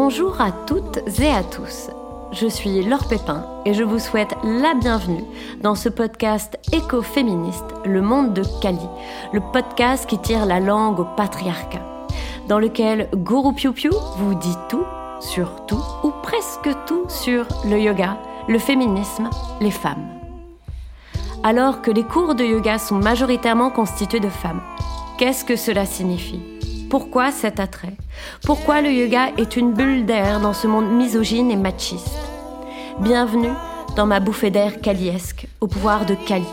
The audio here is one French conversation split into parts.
Bonjour à toutes et à tous. Je suis Laure Pépin et je vous souhaite la bienvenue dans ce podcast écoféministe Le monde de Kali, le podcast qui tire la langue au patriarcat, dans lequel Guru Piu Piu vous dit tout sur tout ou presque tout sur le yoga, le féminisme, les femmes. Alors que les cours de yoga sont majoritairement constitués de femmes, qu'est-ce que cela signifie? Pourquoi cet attrait? Pourquoi le yoga est une bulle d'air dans ce monde misogyne et machiste? Bienvenue dans ma bouffée d'air kaliesque, au pouvoir de Kali,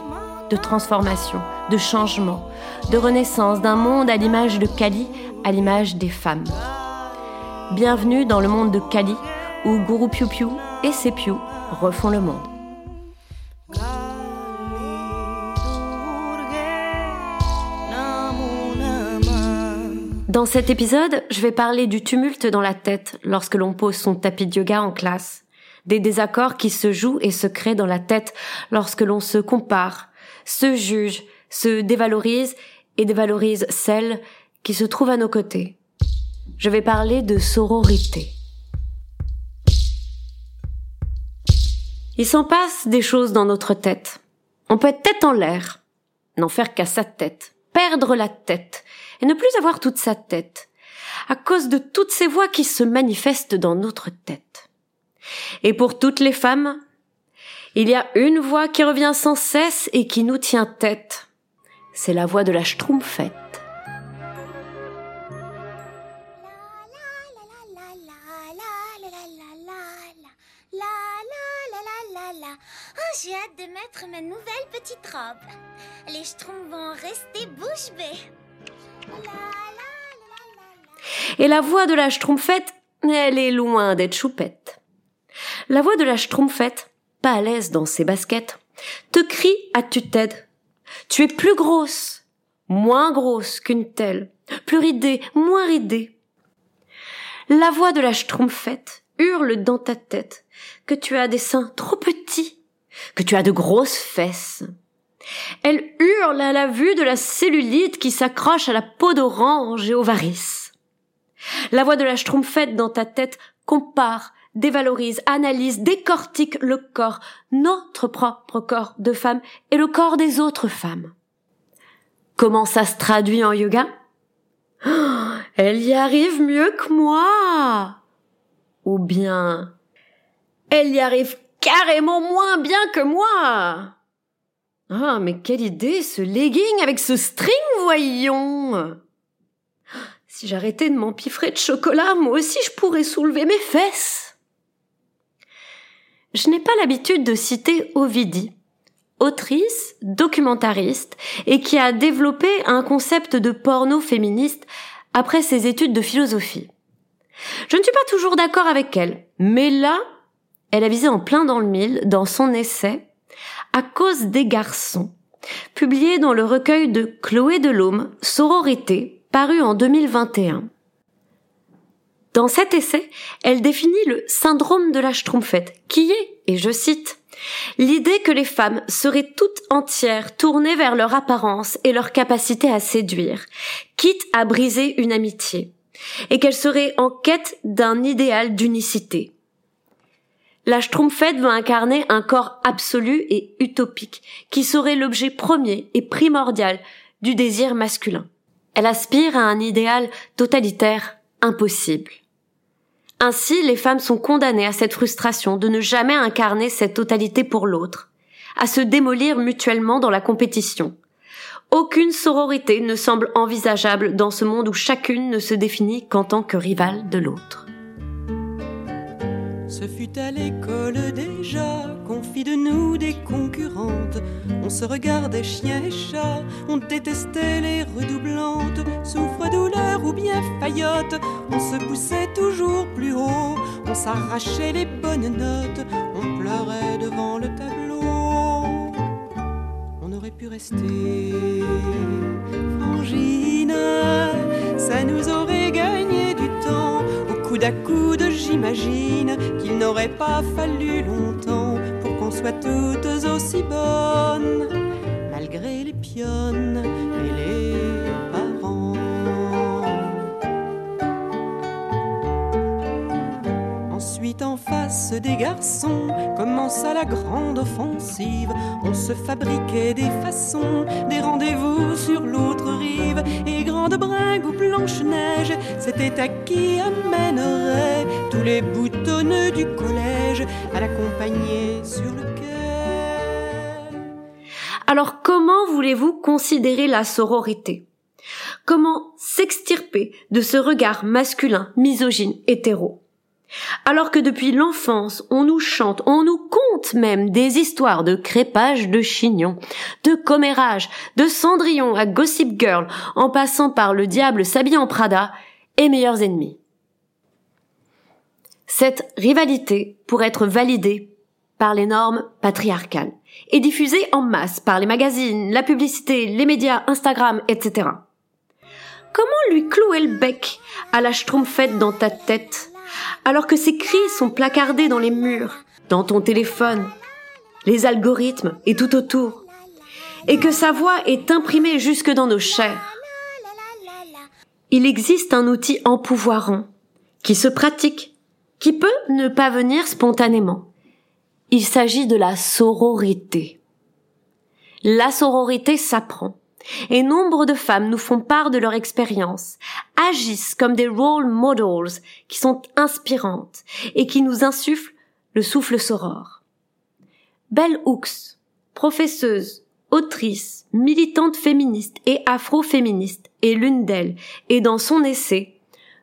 de transformation, de changement, de renaissance d'un monde à l'image de Kali, à l'image des femmes. Bienvenue dans le monde de Kali, où Guru Piu Piu et ses Piu refont le monde. Dans cet épisode, je vais parler du tumulte dans la tête lorsque l'on pose son tapis de yoga en classe, des désaccords qui se jouent et se créent dans la tête lorsque l'on se compare, se juge, se dévalorise et dévalorise celles qui se trouvent à nos côtés. Je vais parler de sororité. Il s'en passe des choses dans notre tête. On peut être tête en l'air, n'en faire qu'à sa tête, perdre la tête, et ne plus avoir toute sa tête, à cause de toutes ces voix qui se manifestent dans notre tête. Et pour toutes les femmes, il y a une voix qui revient sans cesse et qui nous tient tête. C'est la voix de la schtroumpfette. J'ai hâte de mettre ma nouvelle petite robe. Les schtroumpfs vont rester bouche bée. Et la voix de la schtroumpfette, elle est loin d'être choupette. La voix de la schtroumpfette, pas à l'aise dans ses baskets, te crie à tue-tête. Tu es plus grosse, moins grosse qu'une telle, plus ridée, moins ridée. La voix de la schtroumpfette hurle dans ta tête que tu as des seins trop petits, que tu as de grosses fesses, elle hurle à la vue de la cellulite qui s'accroche à la peau d'orange et aux varices. La voix de la schtroumpfette dans ta tête compare, dévalorise, analyse, décortique le corps, notre propre corps de femme et le corps des autres femmes. Comment ça se traduit en yoga? Oh, Elle y arrive mieux que moi. Ou bien, elle y arrive carrément moins bien que moi. Ah, mais quelle idée, ce legging avec ce string, voyons Si j'arrêtais de m'empiffrer de chocolat, moi aussi je pourrais soulever mes fesses. Je n'ai pas l'habitude de citer Ovidie, autrice, documentariste, et qui a développé un concept de porno féministe après ses études de philosophie. Je ne suis pas toujours d'accord avec elle, mais là, elle a visé en plein dans le mille dans son essai à cause des garçons, publié dans le recueil de Chloé Delhomme, Sororité, paru en 2021. Dans cet essai, elle définit le syndrome de la schtroumpfette, qui est, et je cite, l'idée que les femmes seraient toutes entières tournées vers leur apparence et leur capacité à séduire, quitte à briser une amitié, et qu'elles seraient en quête d'un idéal d'unicité, la Schtroumpfette veut incarner un corps absolu et utopique, qui serait l'objet premier et primordial du désir masculin. Elle aspire à un idéal totalitaire impossible. Ainsi, les femmes sont condamnées à cette frustration de ne jamais incarner cette totalité pour l'autre, à se démolir mutuellement dans la compétition. Aucune sororité ne semble envisageable dans ce monde où chacune ne se définit qu'en tant que rivale de l'autre. Ce fut à l'école déjà qu'on fit de nous des concurrentes. On se regardait chien et chat, on détestait les redoublantes. Souffre, douleur ou bien faillotte, on se poussait toujours plus haut. On s'arrachait les bonnes notes, on pleurait devant le. Pu rester frangine, ça nous aurait gagné du temps coude à coude, j'imagine qu'il n'aurait pas fallu longtemps pour qu'on soit toutes aussi bonnes, malgré les pionnes et les parents. des garçons commença la grande offensive. On se fabriquait des façons, des rendez-vous sur l'autre rive. Et grande bringue ou blanche-neige, c'était à qui amènerait tous les boutonneux du collège à l'accompagner sur le quai. Alors comment voulez-vous considérer la sororité? Comment s'extirper de ce regard masculin, misogyne, hétéro? Alors que depuis l'enfance, on nous chante, on nous même des histoires de crépage de chignon, de commérage, de cendrillon à Gossip Girl, en passant par le diable s'habille en Prada et meilleurs ennemis. Cette rivalité pourrait être validée par les normes patriarcales et diffusée en masse par les magazines, la publicité, les médias, Instagram, etc. Comment lui clouer le bec à la schtroumpfette dans ta tête alors que ces cris sont placardés dans les murs, dans ton téléphone, les algorithmes et tout autour, et que sa voix est imprimée jusque dans nos chairs. Il existe un outil empouvoirant, qui se pratique, qui peut ne pas venir spontanément. Il s'agit de la sororité. La sororité s'apprend. Et nombre de femmes nous font part de leur expérience, agissent comme des role models qui sont inspirantes et qui nous insufflent le souffle soror. Belle Hooks, professeuse, autrice, militante féministe et afro-féministe est l'une d'elles et dans son essai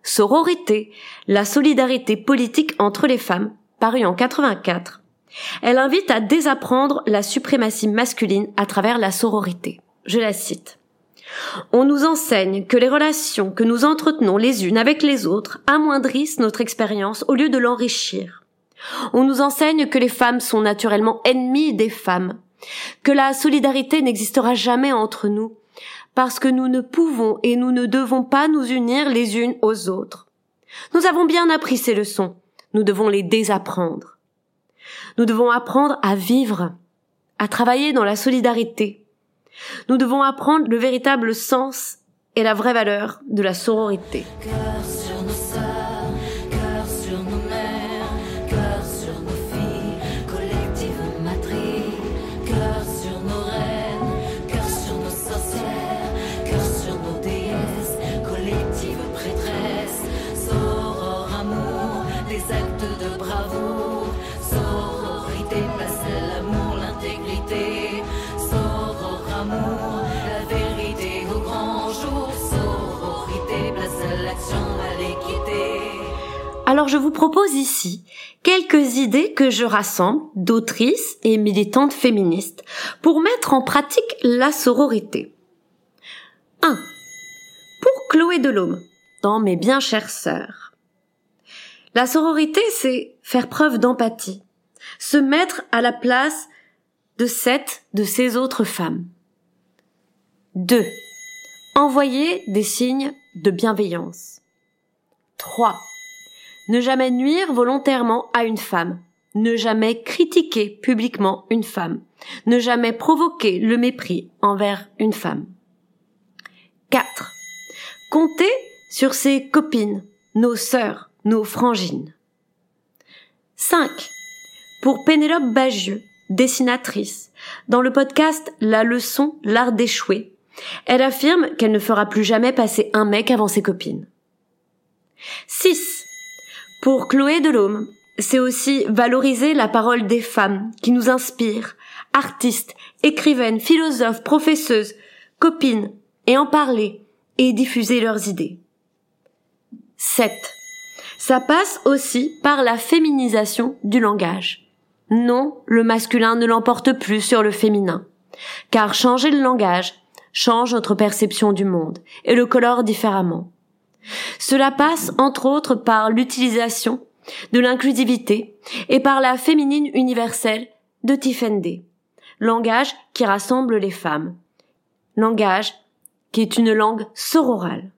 Sororité, la solidarité politique entre les femmes, paru en 84, elle invite à désapprendre la suprématie masculine à travers la sororité. Je la cite. On nous enseigne que les relations que nous entretenons les unes avec les autres amoindrissent notre expérience au lieu de l'enrichir. On nous enseigne que les femmes sont naturellement ennemies des femmes, que la solidarité n'existera jamais entre nous, parce que nous ne pouvons et nous ne devons pas nous unir les unes aux autres. Nous avons bien appris ces leçons, nous devons les désapprendre. Nous devons apprendre à vivre, à travailler dans la solidarité, nous devons apprendre le véritable sens et la vraie valeur de la sororité. Alors je vous propose ici quelques idées que je rassemble d'autrices et militantes féministes pour mettre en pratique la sororité. 1. Pour Chloé Delhomme, dans Mes bien chères sœurs. La sororité, c'est faire preuve d'empathie, se mettre à la place de cette de ces autres femmes. 2. Envoyer des signes de bienveillance. 3 ne jamais nuire volontairement à une femme. Ne jamais critiquer publiquement une femme. Ne jamais provoquer le mépris envers une femme. 4. Compter sur ses copines, nos sœurs, nos frangines. 5. Pour Pénélope Bagieux, dessinatrice, dans le podcast La leçon, l'art d'échouer, elle affirme qu'elle ne fera plus jamais passer un mec avant ses copines. 6. Pour Chloé Delhomme, c'est aussi valoriser la parole des femmes qui nous inspirent, artistes, écrivaines, philosophes, professeuses, copines, et en parler et diffuser leurs idées. 7. Ça passe aussi par la féminisation du langage. Non, le masculin ne l'emporte plus sur le féminin. Car changer le langage change notre perception du monde et le colore différemment. Cela passe entre autres par l'utilisation de l'inclusivité et par la féminine universelle de Tiffany langage qui rassemble les femmes, langage qui est une langue sororale.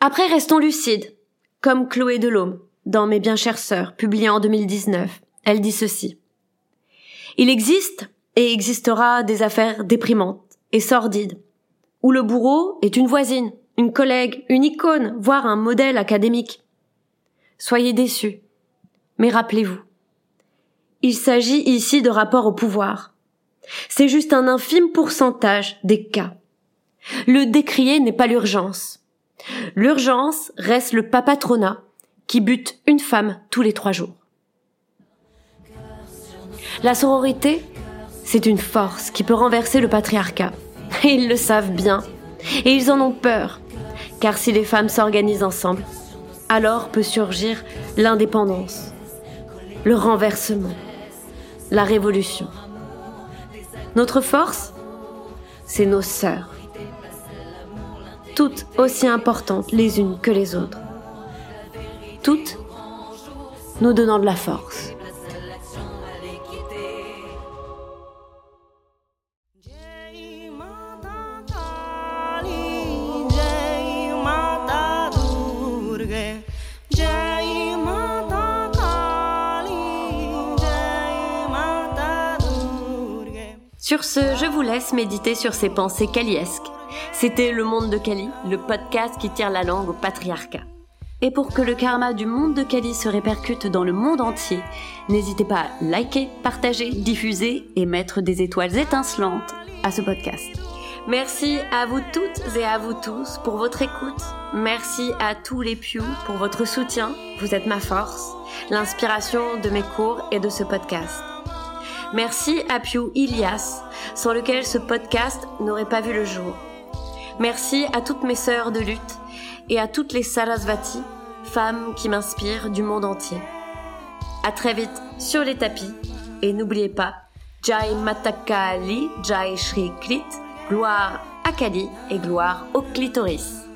Après, restons lucides, comme Chloé Delhomme, dans Mes bien chères sœurs, publié en 2019. Elle dit ceci. Il existe et existera des affaires déprimantes et sordides, où le bourreau est une voisine, une collègue, une icône, voire un modèle académique. Soyez déçus. Mais rappelez-vous, il s'agit ici de rapport au pouvoir. C'est juste un infime pourcentage des cas. Le décrier n'est pas l'urgence. L'urgence reste le papatronat qui bute une femme tous les trois jours. La sororité, c'est une force qui peut renverser le patriarcat. Et ils le savent bien. Et ils en ont peur. Car si les femmes s'organisent ensemble, alors peut surgir l'indépendance, le renversement, la révolution. Notre force, c'est nos sœurs, toutes aussi importantes les unes que les autres. Toutes nous donnant de la force. Sur ce, je vous laisse méditer sur ces pensées kaliesques. C'était Le Monde de Kali, le podcast qui tire la langue au patriarcat. Et pour que le karma du monde de Kali se répercute dans le monde entier, n'hésitez pas à liker, partager, diffuser et mettre des étoiles étincelantes à ce podcast. Merci à vous toutes et à vous tous pour votre écoute. Merci à tous les Pew pour votre soutien. Vous êtes ma force, l'inspiration de mes cours et de ce podcast. Merci à Pew Ilias, sans lequel ce podcast n'aurait pas vu le jour. Merci à toutes mes sœurs de lutte et à toutes les Sarasvati, femmes qui m'inspirent du monde entier. À très vite sur les tapis et n'oubliez pas Jai Matakali, Jai Shri Klit, gloire à Kali et gloire au clitoris.